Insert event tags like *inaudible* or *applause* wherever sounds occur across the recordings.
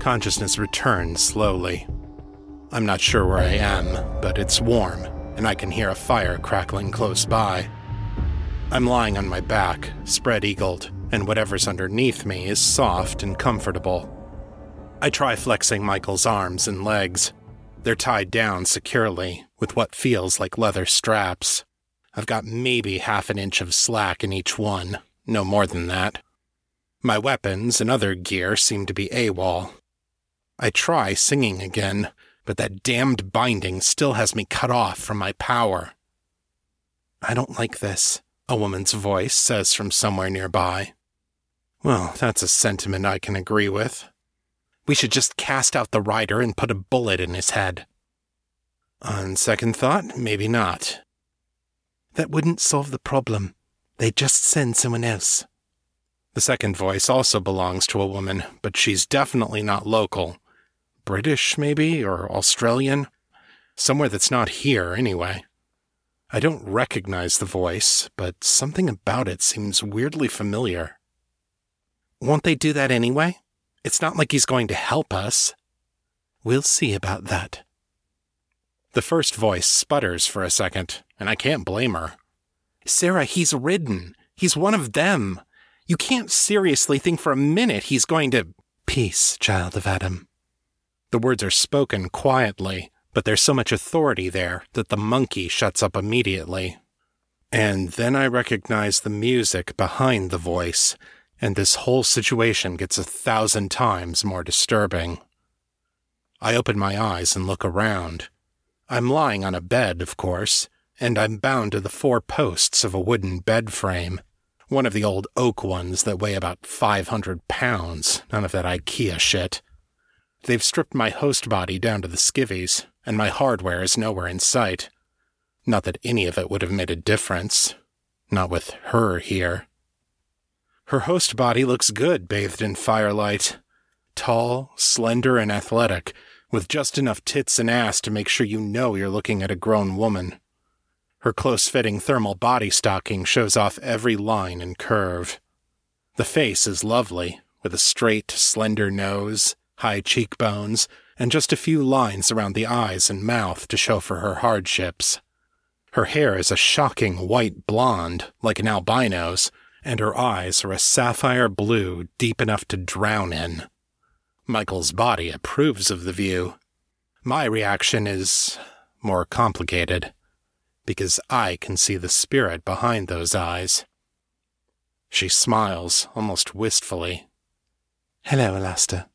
Consciousness returns slowly. I'm not sure where I am, but it's warm, and I can hear a fire crackling close by. I'm lying on my back, spread eagled, and whatever's underneath me is soft and comfortable. I try flexing Michael's arms and legs. They're tied down securely with what feels like leather straps. I've got maybe half an inch of slack in each one, no more than that. My weapons and other gear seem to be AWOL. I try singing again, but that damned binding still has me cut off from my power. I don't like this, a woman's voice says from somewhere nearby. Well, that's a sentiment I can agree with. We should just cast out the rider and put a bullet in his head. On second thought, maybe not. That wouldn't solve the problem. They'd just send someone else. The second voice also belongs to a woman, but she's definitely not local. British, maybe, or Australian? Somewhere that's not here, anyway. I don't recognize the voice, but something about it seems weirdly familiar. Won't they do that anyway? It's not like he's going to help us. We'll see about that. The first voice sputters for a second, and I can't blame her. Sarah, he's ridden. He's one of them. You can't seriously think for a minute he's going to. Peace, child of Adam. The words are spoken quietly, but there's so much authority there that the monkey shuts up immediately. And then I recognize the music behind the voice, and this whole situation gets a thousand times more disturbing. I open my eyes and look around. I'm lying on a bed, of course, and I'm bound to the four posts of a wooden bed frame. One of the old oak ones that weigh about 500 pounds, none of that IKEA shit. They've stripped my host body down to the skivvies, and my hardware is nowhere in sight. Not that any of it would have made a difference. Not with her here. Her host body looks good bathed in firelight. Tall, slender, and athletic, with just enough tits and ass to make sure you know you're looking at a grown woman. Her close fitting thermal body stocking shows off every line and curve. The face is lovely, with a straight, slender nose, high cheekbones, and just a few lines around the eyes and mouth to show for her hardships. Her hair is a shocking white blonde, like an albino's, and her eyes are a sapphire blue deep enough to drown in. Michael's body approves of the view. My reaction is more complicated, because I can see the spirit behind those eyes. She smiles, almost wistfully. Hello, Alastur.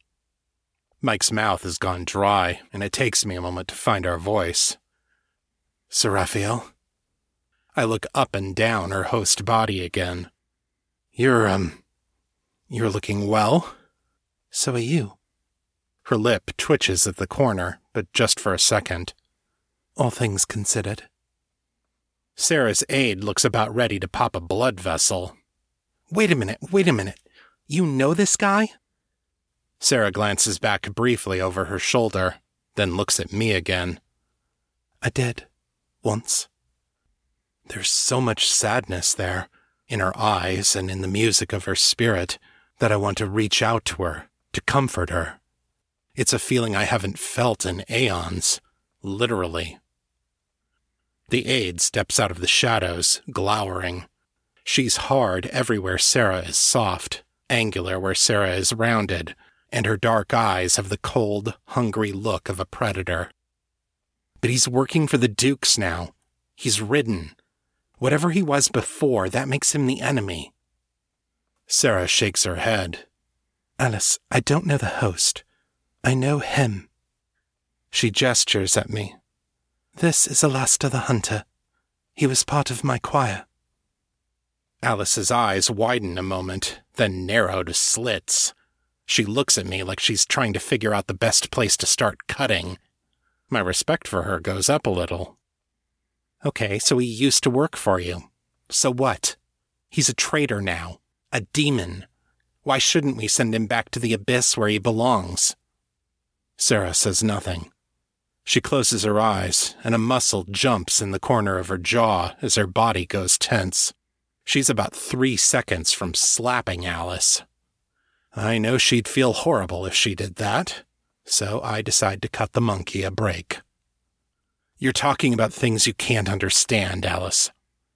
Mike's mouth has gone dry, and it takes me a moment to find our voice. Seraphiel? I look up and down her host body again. You're, um, you're looking well. So are you. Her lip twitches at the corner, but just for a second. All things considered. Sarah's aide looks about ready to pop a blood vessel. Wait a minute, wait a minute. You know this guy? Sarah glances back briefly over her shoulder, then looks at me again. I did. Once. There's so much sadness there, in her eyes and in the music of her spirit, that I want to reach out to her, to comfort her. It's a feeling I haven't felt in aeons, literally. The aide steps out of the shadows, glowering. She's hard everywhere Sarah is soft, angular where Sarah is rounded, and her dark eyes have the cold, hungry look of a predator. But he's working for the Dukes now. He's ridden. Whatever he was before, that makes him the enemy. Sarah shakes her head. Alice, I don't know the host. I know him. She gestures at me. This is Alastur the Hunter. He was part of my choir. Alice's eyes widen a moment, then narrow to slits. She looks at me like she's trying to figure out the best place to start cutting. My respect for her goes up a little. Okay, so he used to work for you. So what? He's a traitor now. A demon. Why shouldn't we send him back to the abyss where he belongs? Sarah says nothing. She closes her eyes, and a muscle jumps in the corner of her jaw as her body goes tense. She's about three seconds from slapping Alice. I know she'd feel horrible if she did that, so I decide to cut the monkey a break. You're talking about things you can't understand, Alice.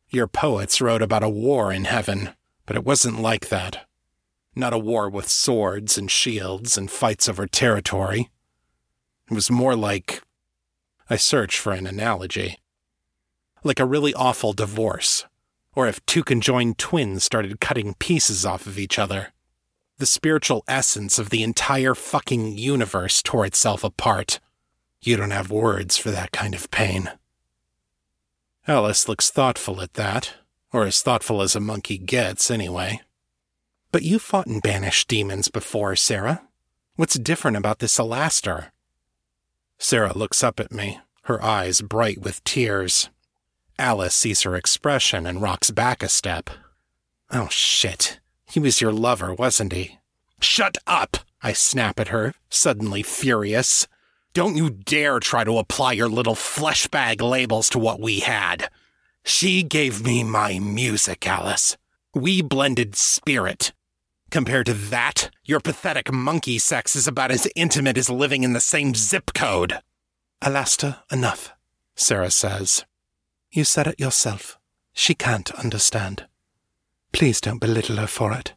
Your poets wrote about a war in heaven, but it wasn't like that. Not a war with swords and shields and fights over territory. It was more like. I search for an analogy. Like a really awful divorce, or if two conjoined twins started cutting pieces off of each other. The spiritual essence of the entire fucking universe tore itself apart. You don't have words for that kind of pain. Alice looks thoughtful at that, or as thoughtful as a monkey gets, anyway. But you fought and banished demons before, Sarah. What's different about this Alastur? Sarah looks up at me, her eyes bright with tears. Alice sees her expression and rocks back a step. Oh, shit. He was your lover, wasn't he? Shut up! I snap at her, suddenly furious. Don't you dare try to apply your little flesh bag labels to what we had. She gave me my music, Alice. We blended spirit. Compared to that, your pathetic monkey sex is about as intimate as living in the same zip code. Alastur, enough, Sarah says. You said it yourself. She can't understand. Please don't belittle her for it.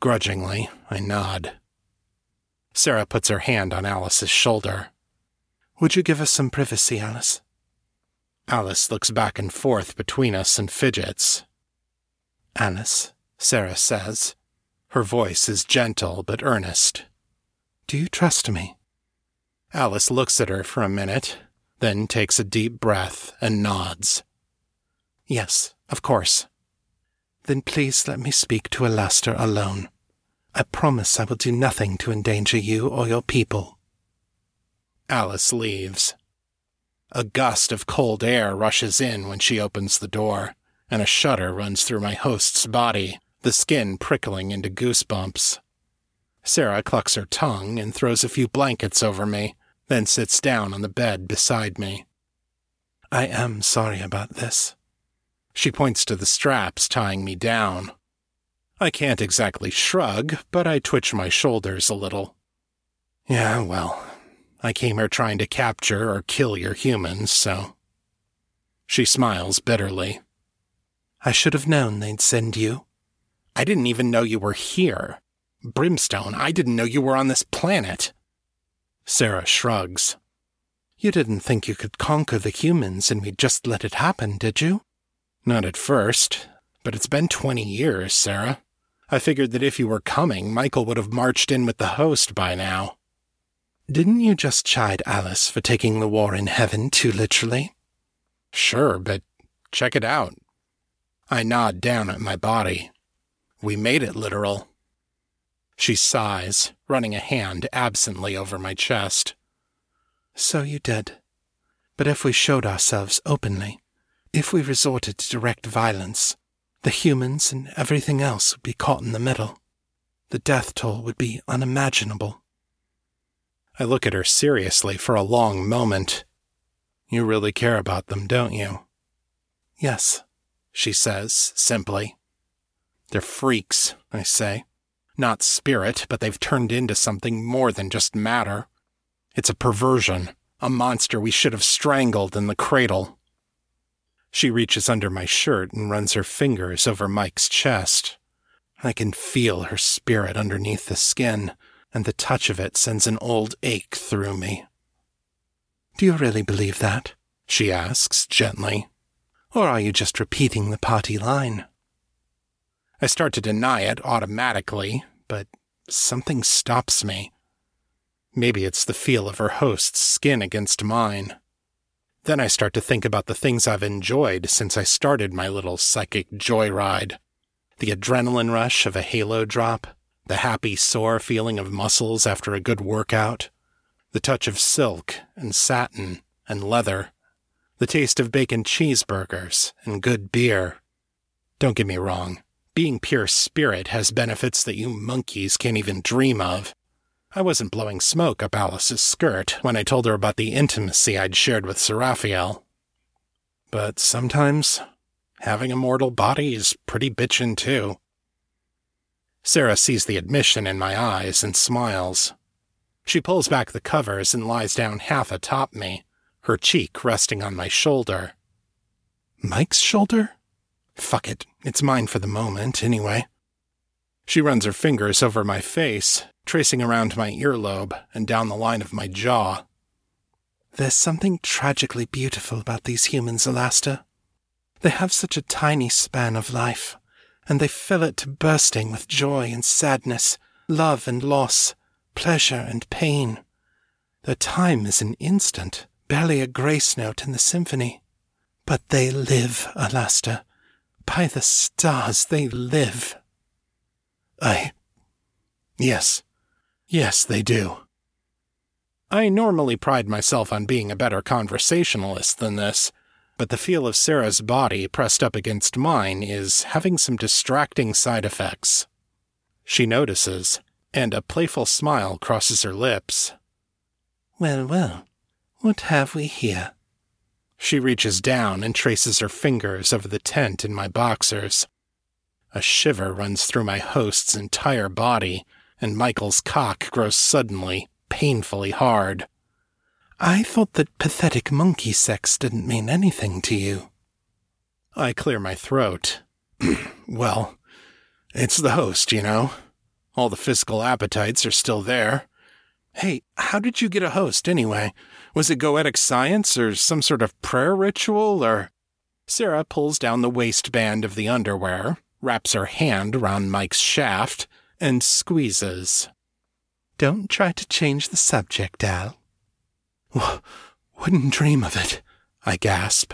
Grudgingly, I nod. Sarah puts her hand on Alice's shoulder. Would you give us some privacy, Alice? Alice looks back and forth between us and fidgets. Alice, Sarah says. Her voice is gentle but earnest. Do you trust me? Alice looks at her for a minute, then takes a deep breath and nods. Yes, of course. Then please let me speak to Alastur alone. I promise I will do nothing to endanger you or your people. Alice leaves. A gust of cold air rushes in when she opens the door, and a shudder runs through my host's body, the skin prickling into goosebumps. Sarah clucks her tongue and throws a few blankets over me, then sits down on the bed beside me. I am sorry about this. She points to the straps tying me down. I can't exactly shrug, but I twitch my shoulders a little. Yeah, well, I came here trying to capture or kill your humans, so. She smiles bitterly. I should have known they'd send you. I didn't even know you were here. Brimstone, I didn't know you were on this planet. Sarah shrugs. You didn't think you could conquer the humans and we'd just let it happen, did you? Not at first, but it's been 20 years, Sarah. I figured that if you were coming, Michael would have marched in with the host by now. Didn't you just chide Alice for taking the war in heaven too literally? Sure, but check it out. I nod down at my body. We made it literal. She sighs, running a hand absently over my chest. So you did. But if we showed ourselves openly, if we resorted to direct violence, the humans and everything else would be caught in the middle. The death toll would be unimaginable. I look at her seriously for a long moment. You really care about them, don't you? Yes, she says, simply. They're freaks, I say. Not spirit, but they've turned into something more than just matter. It's a perversion, a monster we should have strangled in the cradle. She reaches under my shirt and runs her fingers over Mike's chest. I can feel her spirit underneath the skin, and the touch of it sends an old ache through me. Do you really believe that? she asks gently. Or are you just repeating the party line? I start to deny it automatically, but something stops me. Maybe it's the feel of her host's skin against mine. Then I start to think about the things I've enjoyed since I started my little psychic joyride. The adrenaline rush of a halo drop, the happy sore feeling of muscles after a good workout, the touch of silk and satin and leather, the taste of bacon cheeseburgers and good beer. Don't get me wrong, being pure spirit has benefits that you monkeys can't even dream of. I wasn't blowing smoke up Alice's skirt when I told her about the intimacy I'd shared with Seraphiel. But sometimes, having a mortal body is pretty bitchin' too. Sarah sees the admission in my eyes and smiles. She pulls back the covers and lies down half atop me, her cheek resting on my shoulder. Mike's shoulder? Fuck it, it's mine for the moment, anyway. She runs her fingers over my face, tracing around my earlobe and down the line of my jaw. There's something tragically beautiful about these humans, Alastur. They have such a tiny span of life, and they fill it to bursting with joy and sadness, love and loss, pleasure and pain. Their time is an instant, barely a grace note in the symphony. But they live, Alastur. By the stars, they live. I. Yes. Yes, they do. I normally pride myself on being a better conversationalist than this, but the feel of Sarah's body pressed up against mine is having some distracting side effects. She notices, and a playful smile crosses her lips. Well, well, what have we here? She reaches down and traces her fingers over the tent in my boxers. A shiver runs through my host's entire body, and Michael's cock grows suddenly, painfully hard. I thought that pathetic monkey sex didn't mean anything to you. I clear my throat. *clears throat* well, it's the host, you know. All the physical appetites are still there. Hey, how did you get a host anyway? Was it goetic science or some sort of prayer ritual or. Sarah pulls down the waistband of the underwear, wraps her hand around Mike's shaft, and squeezes. Don't try to change the subject, Al. Wouldn't dream of it, I gasp.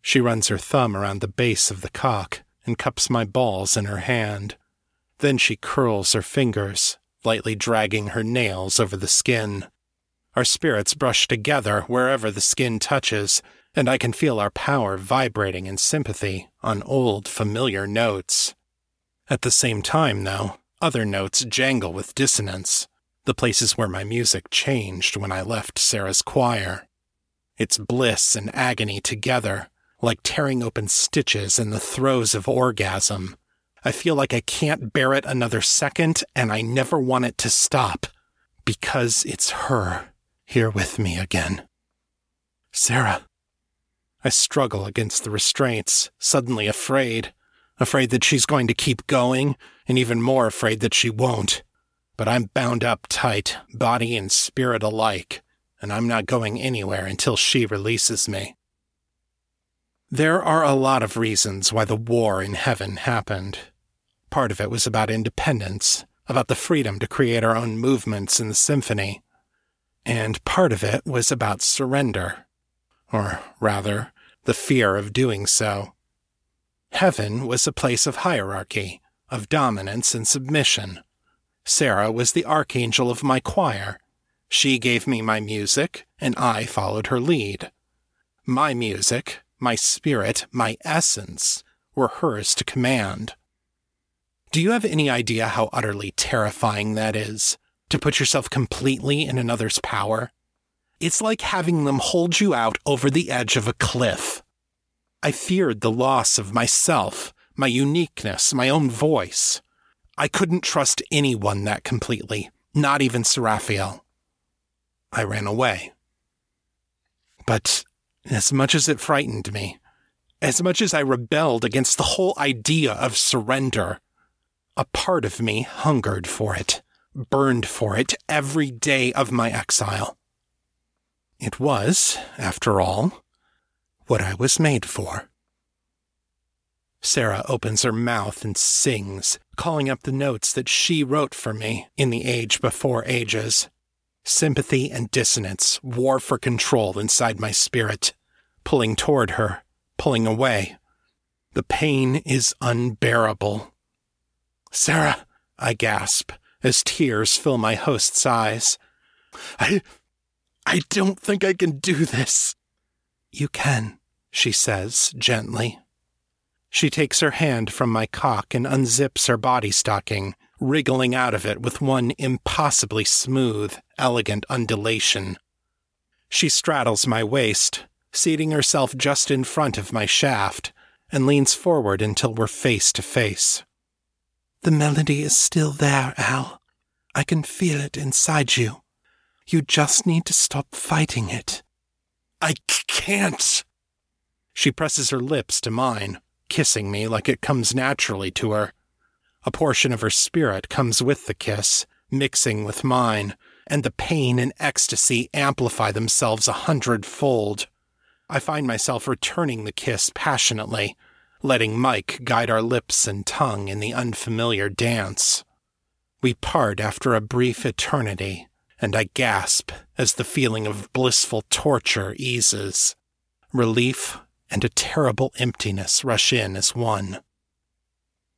She runs her thumb around the base of the cock and cups my balls in her hand. Then she curls her fingers, lightly dragging her nails over the skin. Our spirits brush together wherever the skin touches, and I can feel our power vibrating in sympathy on old, familiar notes. At the same time, though, other notes jangle with dissonance, the places where my music changed when I left Sarah's choir. It's bliss and agony together, like tearing open stitches in the throes of orgasm, I feel like I can't bear it another second, and I never want it to stop because it's her here with me again. Sarah. I struggle against the restraints, suddenly afraid. Afraid that she's going to keep going, and even more afraid that she won't. But I'm bound up tight, body and spirit alike, and I'm not going anywhere until she releases me. There are a lot of reasons why the war in heaven happened. Part of it was about independence, about the freedom to create our own movements in the symphony. And part of it was about surrender, or rather, the fear of doing so. Heaven was a place of hierarchy, of dominance and submission. Sarah was the archangel of my choir. She gave me my music, and I followed her lead. My music, my spirit, my essence were hers to command. Do you have any idea how utterly terrifying that is? To put yourself completely in another's power? It's like having them hold you out over the edge of a cliff. I feared the loss of myself, my uniqueness, my own voice. I couldn't trust anyone that completely, not even Seraphiel. I ran away. But as much as it frightened me, as much as I rebelled against the whole idea of surrender, a part of me hungered for it, burned for it every day of my exile. It was, after all, what I was made for. Sarah opens her mouth and sings, calling up the notes that she wrote for me in the age before ages. Sympathy and dissonance war for control inside my spirit pulling toward her, pulling away. The pain is unbearable. Sarah, I gasp as tears fill my host's eyes. I. I don't think I can do this. You can, she says gently. She takes her hand from my cock and unzips her body stocking, wriggling out of it with one impossibly smooth, elegant undulation. She straddles my waist, seating herself just in front of my shaft, and leans forward until we're face to face. The melody is still there, Al. I can feel it inside you. You just need to stop fighting it. I can't. She presses her lips to mine, kissing me like it comes naturally to her. A portion of her spirit comes with the kiss, mixing with mine, and the pain and ecstasy amplify themselves a hundredfold. I find myself returning the kiss passionately, letting Mike guide our lips and tongue in the unfamiliar dance. We part after a brief eternity, and I gasp as the feeling of blissful torture eases. Relief and a terrible emptiness rush in as one.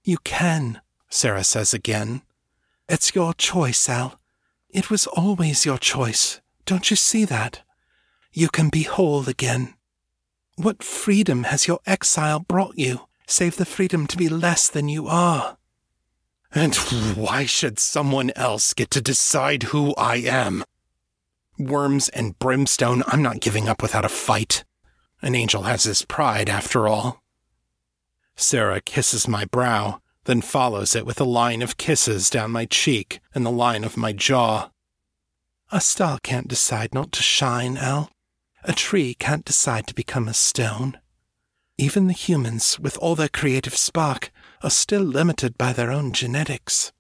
You can, Sarah says again. It's your choice, Al. It was always your choice. Don't you see that? You can be whole again. What freedom has your exile brought you, save the freedom to be less than you are? And why should someone else get to decide who I am? Worms and brimstone, I'm not giving up without a fight. An angel has his pride, after all. Sarah kisses my brow, then follows it with a line of kisses down my cheek and the line of my jaw. A star can't decide not to shine, Al. A tree can't decide to become a stone. Even the humans, with all their creative spark, are still limited by their own genetics.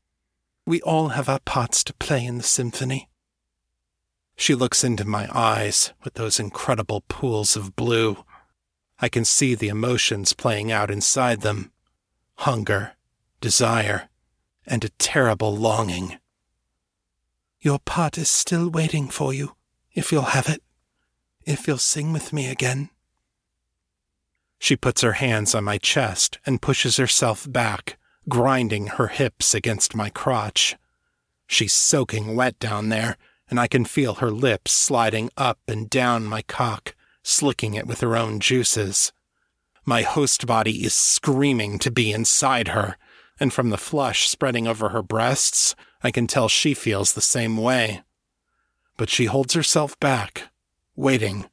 We all have our parts to play in the symphony. She looks into my eyes with those incredible pools of blue. I can see the emotions playing out inside them hunger, desire, and a terrible longing. Your part is still waiting for you, if you'll have it, if you'll sing with me again. She puts her hands on my chest and pushes herself back, grinding her hips against my crotch. She's soaking wet down there, and I can feel her lips sliding up and down my cock, slicking it with her own juices. My host body is screaming to be inside her, and from the flush spreading over her breasts, I can tell she feels the same way. But she holds herself back, waiting,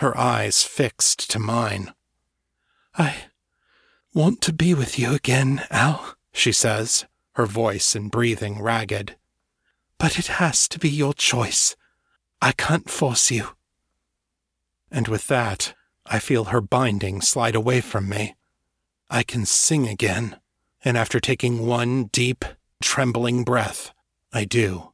her eyes fixed to mine. I want to be with you again, Al, she says, her voice and breathing ragged. But it has to be your choice. I can't force you. And with that, I feel her binding slide away from me. I can sing again, and after taking one deep, trembling breath, I do.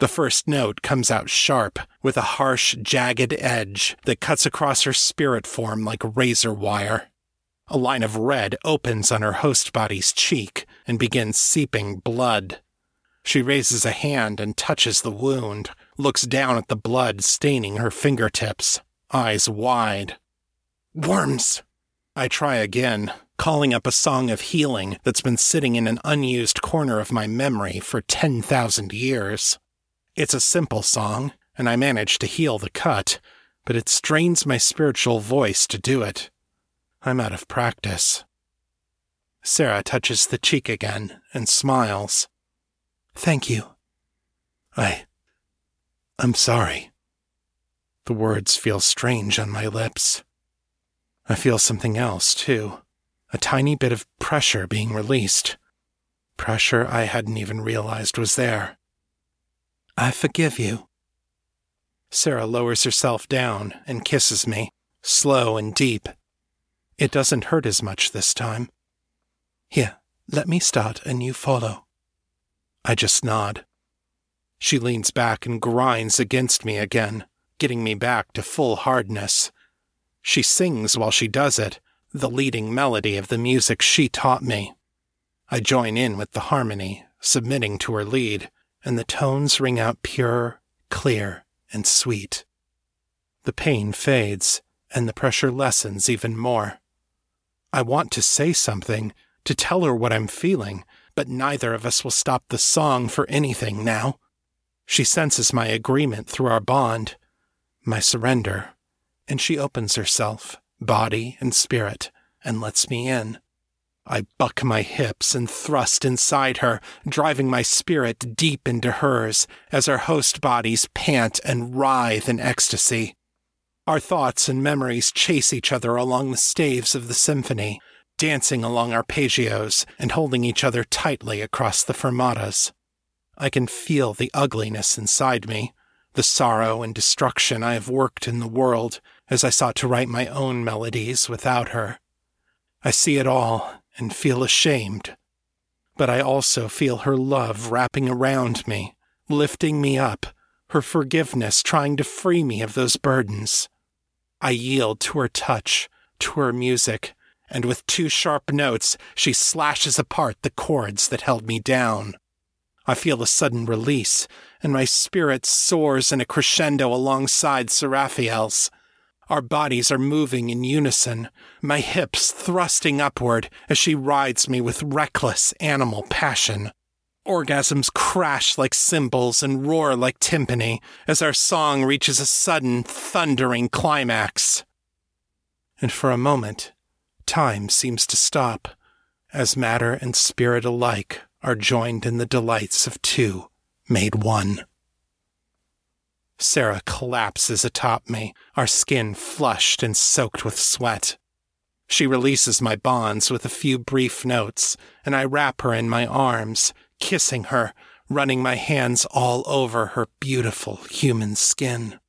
The first note comes out sharp, with a harsh, jagged edge that cuts across her spirit form like razor wire. A line of red opens on her host body's cheek and begins seeping blood. She raises a hand and touches the wound, looks down at the blood staining her fingertips, eyes wide. Worms! I try again, calling up a song of healing that's been sitting in an unused corner of my memory for 10,000 years. It's a simple song, and I manage to heal the cut, but it strains my spiritual voice to do it. I'm out of practice. Sarah touches the cheek again and smiles. Thank you. I. I'm sorry. The words feel strange on my lips. I feel something else, too. A tiny bit of pressure being released. Pressure I hadn't even realized was there. I forgive you. Sarah lowers herself down and kisses me, slow and deep. It doesn't hurt as much this time. Here, let me start and you follow. I just nod. She leans back and grinds against me again, getting me back to full hardness. She sings while she does it, the leading melody of the music she taught me. I join in with the harmony, submitting to her lead, and the tones ring out pure, clear, and sweet. The pain fades, and the pressure lessens even more. I want to say something, to tell her what I'm feeling, but neither of us will stop the song for anything now. She senses my agreement through our bond, my surrender, and she opens herself, body and spirit, and lets me in. I buck my hips and thrust inside her, driving my spirit deep into hers as our host bodies pant and writhe in ecstasy. Our thoughts and memories chase each other along the staves of the symphony, dancing along arpeggios and holding each other tightly across the fermatas. I can feel the ugliness inside me, the sorrow and destruction I have worked in the world as I sought to write my own melodies without her. I see it all and feel ashamed. But I also feel her love wrapping around me, lifting me up, her forgiveness trying to free me of those burdens. I yield to her touch, to her music, and with two sharp notes, she slashes apart the cords that held me down. I feel a sudden release, and my spirit soars in a crescendo alongside Seraphiel's. Our bodies are moving in unison, my hips thrusting upward as she rides me with reckless animal passion. Orgasms crash like cymbals and roar like timpani as our song reaches a sudden, thundering climax. And for a moment, time seems to stop, as matter and spirit alike are joined in the delights of two made one. Sarah collapses atop me, our skin flushed and soaked with sweat. She releases my bonds with a few brief notes, and I wrap her in my arms, kissing her, running my hands all over her beautiful human skin.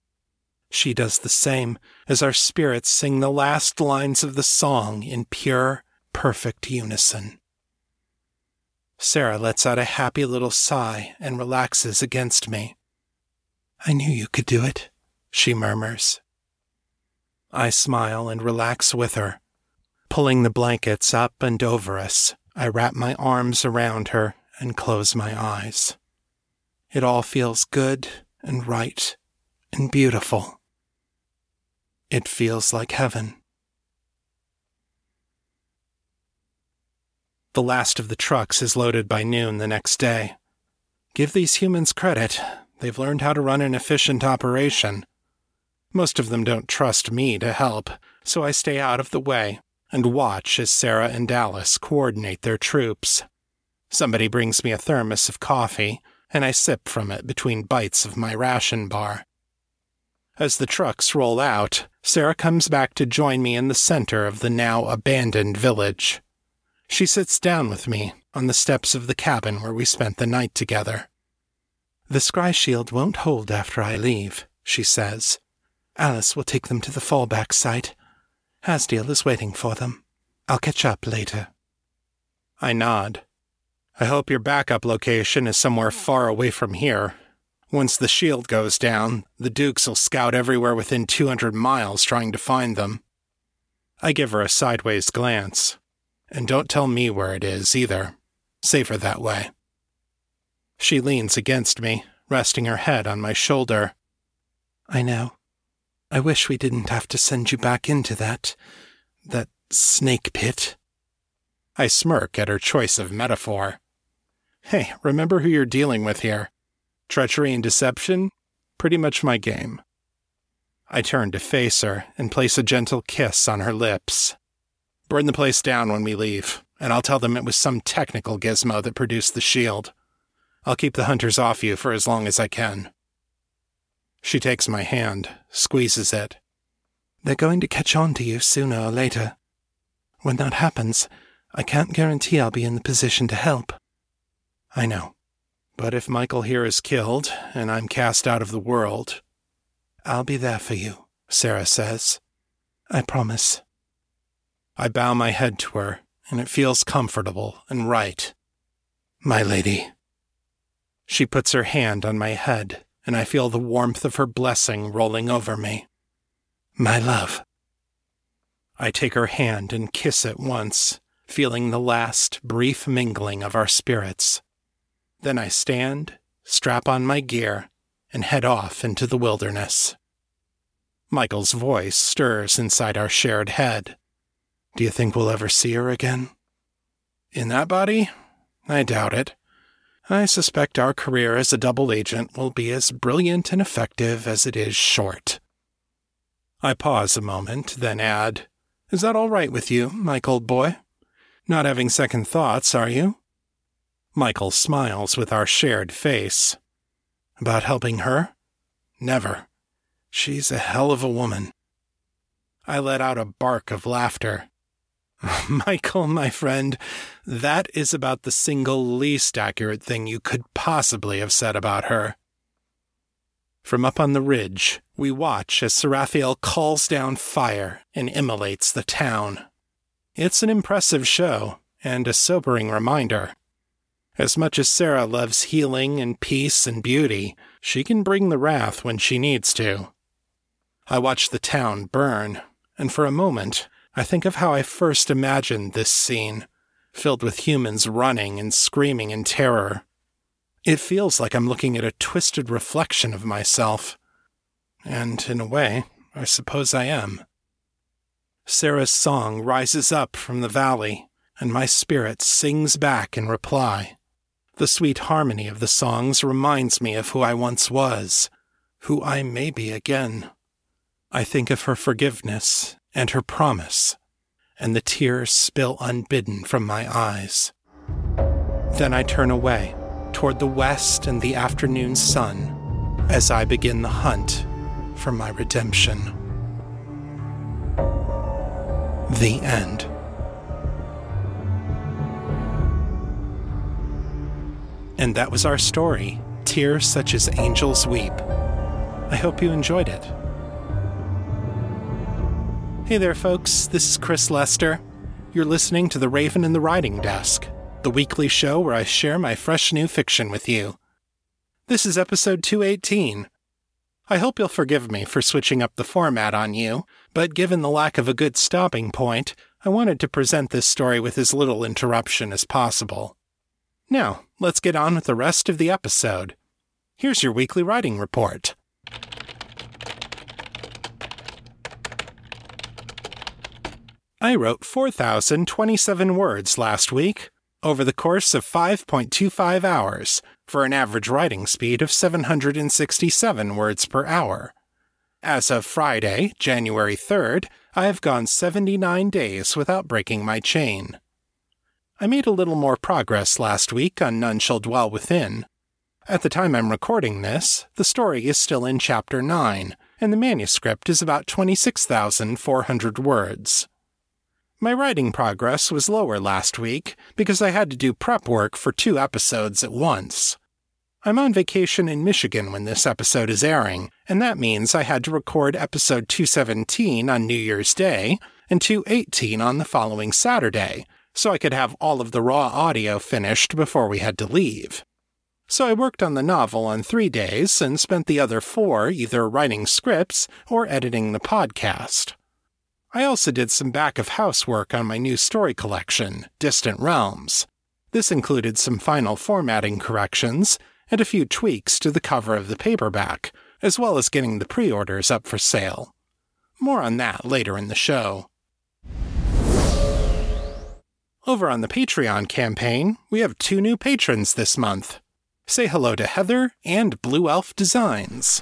She does the same as our spirits sing the last lines of the song in pure, perfect unison. Sarah lets out a happy little sigh and relaxes against me. I knew you could do it, she murmurs. I smile and relax with her. Pulling the blankets up and over us, I wrap my arms around her and close my eyes. It all feels good and right and beautiful. It feels like heaven. The last of the trucks is loaded by noon the next day. Give these humans credit. They've learned how to run an efficient operation. Most of them don't trust me to help, so I stay out of the way and watch as Sarah and Alice coordinate their troops. Somebody brings me a thermos of coffee, and I sip from it between bites of my ration bar. As the trucks roll out, Sarah comes back to join me in the center of the now abandoned village. She sits down with me on the steps of the cabin where we spent the night together. The scry shield won't hold after I leave, she says. Alice will take them to the fallback site. Hasdiel is waiting for them. I'll catch up later. I nod. I hope your backup location is somewhere far away from here. Once the shield goes down, the Dukes will scout everywhere within 200 miles trying to find them. I give her a sideways glance. And don't tell me where it is either. Safer that way. She leans against me, resting her head on my shoulder. I know. I wish we didn't have to send you back into that. that snake pit. I smirk at her choice of metaphor. Hey, remember who you're dealing with here. Treachery and deception? Pretty much my game. I turn to face her and place a gentle kiss on her lips. Burn the place down when we leave, and I'll tell them it was some technical gizmo that produced the shield. I'll keep the hunters off you for as long as I can. She takes my hand, squeezes it. They're going to catch on to you sooner or later. When that happens, I can't guarantee I'll be in the position to help. I know. But if Michael here is killed, and I'm cast out of the world, I'll be there for you, Sarah says. I promise. I bow my head to her, and it feels comfortable and right. My lady. She puts her hand on my head, and I feel the warmth of her blessing rolling over me. My love. I take her hand and kiss it once, feeling the last brief mingling of our spirits. Then I stand, strap on my gear, and head off into the wilderness. Michael's voice stirs inside our shared head. Do you think we'll ever see her again? In that body? I doubt it. I suspect our career as a double agent will be as brilliant and effective as it is short. I pause a moment, then add, Is that all right with you, Mike, old boy? Not having second thoughts, are you? Michael smiles with our shared face. About helping her? Never. She's a hell of a woman. I let out a bark of laughter. *laughs* Michael, my friend, that is about the single least accurate thing you could possibly have said about her. From up on the ridge, we watch as Seraphiel calls down fire and immolates the town. It's an impressive show and a sobering reminder. As much as Sarah loves healing and peace and beauty, she can bring the wrath when she needs to. I watch the town burn, and for a moment, I think of how I first imagined this scene, filled with humans running and screaming in terror. It feels like I'm looking at a twisted reflection of myself. And in a way, I suppose I am. Sarah's song rises up from the valley, and my spirit sings back in reply. The sweet harmony of the songs reminds me of who I once was, who I may be again. I think of her forgiveness and her promise, and the tears spill unbidden from my eyes. Then I turn away toward the west and the afternoon sun as I begin the hunt for my redemption. The end. And that was our story Tears Such as Angels Weep. I hope you enjoyed it. Hey there, folks. This is Chris Lester. You're listening to The Raven and the Writing Desk the weekly show where I share my fresh new fiction with you. This is episode 218. I hope you'll forgive me for switching up the format on you, but given the lack of a good stopping point, I wanted to present this story with as little interruption as possible. Now, let's get on with the rest of the episode. Here's your weekly writing report. I wrote 4,027 words last week, over the course of 5.25 hours for an average writing speed of 767 words per hour. As of Friday, January 3rd, I have gone 79 days without breaking my chain. I made a little more progress last week on None Shall Dwell Within. At the time I'm recording this, the story is still in Chapter 9, and the manuscript is about 26,400 words. My writing progress was lower last week because I had to do prep work for two episodes at once. I'm on vacation in Michigan when this episode is airing, and that means I had to record episode 217 on New Year's Day and 218 on the following Saturday, so I could have all of the raw audio finished before we had to leave. So I worked on the novel on three days and spent the other four either writing scripts or editing the podcast. I also did some back of house work on my new story collection, Distant Realms. This included some final formatting corrections and a few tweaks to the cover of the paperback, as well as getting the pre orders up for sale. More on that later in the show. Over on the Patreon campaign, we have two new patrons this month. Say hello to Heather and Blue Elf Designs.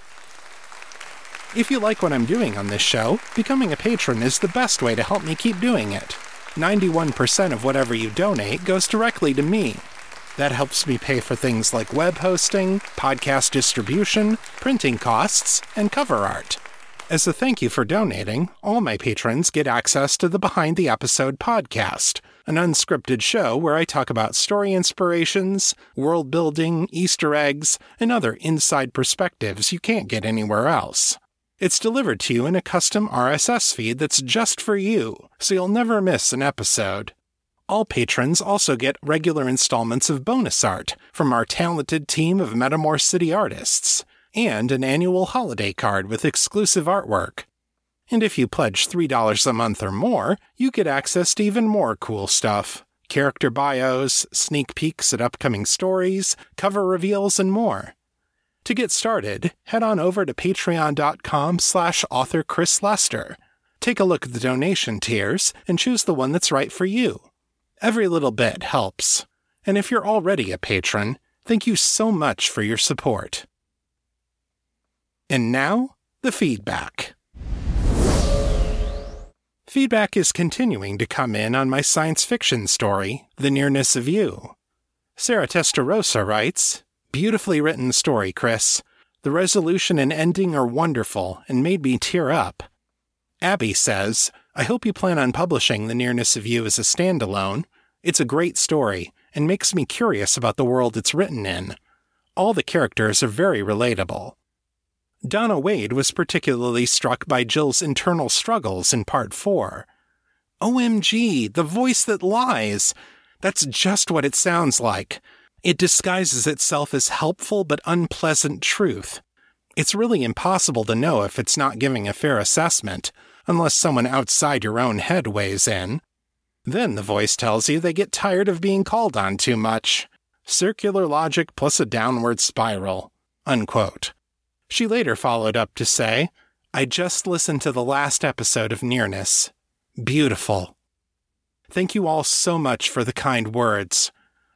If you like what I'm doing on this show, becoming a patron is the best way to help me keep doing it. 91% of whatever you donate goes directly to me. That helps me pay for things like web hosting, podcast distribution, printing costs, and cover art. As a thank you for donating, all my patrons get access to the Behind the Episode podcast, an unscripted show where I talk about story inspirations, world building, Easter eggs, and other inside perspectives you can't get anywhere else. It's delivered to you in a custom RSS feed that's just for you, so you'll never miss an episode. All patrons also get regular installments of bonus art from our talented team of Metamor City artists, and an annual holiday card with exclusive artwork. And if you pledge $3 a month or more, you get access to even more cool stuff character bios, sneak peeks at upcoming stories, cover reveals, and more. To get started, head on over to patreon.com slash author Chris Lester. Take a look at the donation tiers and choose the one that's right for you. Every little bit helps. And if you're already a patron, thank you so much for your support. And now, the feedback. Feedback is continuing to come in on my science fiction story, The Nearness of You. Sarah Testarossa writes, Beautifully written story, Chris. The resolution and ending are wonderful and made me tear up. Abby says, I hope you plan on publishing The Nearness of You as a standalone. It's a great story and makes me curious about the world it's written in. All the characters are very relatable. Donna Wade was particularly struck by Jill's internal struggles in part 4. OMG, the voice that lies! That's just what it sounds like. It disguises itself as helpful but unpleasant truth. It's really impossible to know if it's not giving a fair assessment, unless someone outside your own head weighs in. Then the voice tells you they get tired of being called on too much. Circular logic plus a downward spiral. Unquote. She later followed up to say, I just listened to the last episode of Nearness. Beautiful. Thank you all so much for the kind words.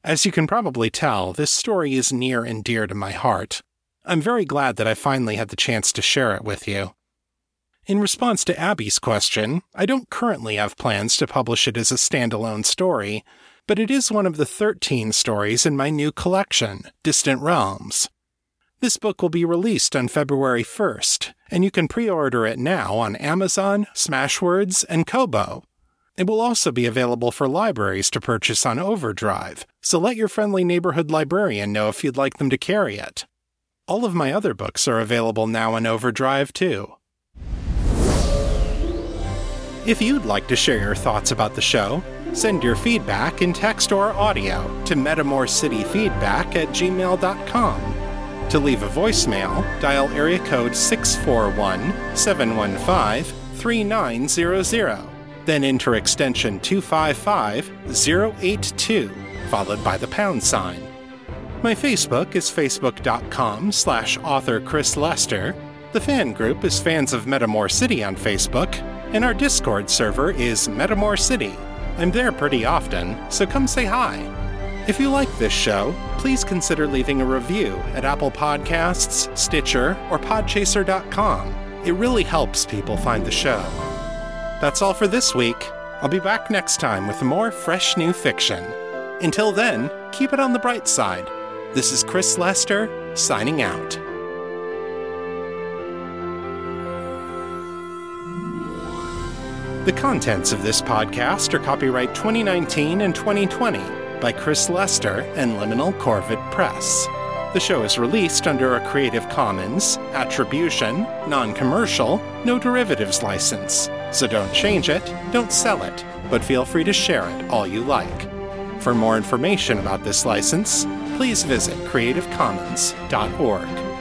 As you can probably tell, this story is near and dear to my heart. I'm very glad that I finally had the chance to share it with you. In response to Abby's question, I don't currently have plans to publish it as a standalone story, but it is one of the 13 stories in my new collection, Distant Realms. This book will be released on February 1st, and you can pre order it now on Amazon, Smashwords, and Kobo. It will also be available for libraries to purchase on Overdrive, so let your friendly neighborhood librarian know if you'd like them to carry it. All of my other books are available now on Overdrive, too. If you'd like to share your thoughts about the show, send your feedback in text or audio to metamorcityfeedback at gmail.com. To leave a voicemail, dial area code 641 715 3900 then enter extension 255082, followed by the pound sign. My Facebook is facebook.com slash author Chris Lester. The fan group is Fans of Metamor City on Facebook, and our Discord server is Metamor City. I'm there pretty often, so come say hi. If you like this show, please consider leaving a review at Apple Podcasts, Stitcher, or Podchaser.com. It really helps people find the show. That's all for this week. I'll be back next time with more fresh new fiction. Until then, keep it on the bright side. This is Chris Lester, signing out. The contents of this podcast are copyright 2019 and 2020 by Chris Lester and Liminal Corvid Press. The show is released under a Creative Commons, Attribution, Non Commercial, No Derivatives license. So don't change it, don't sell it, but feel free to share it all you like. For more information about this license, please visit creativecommons.org.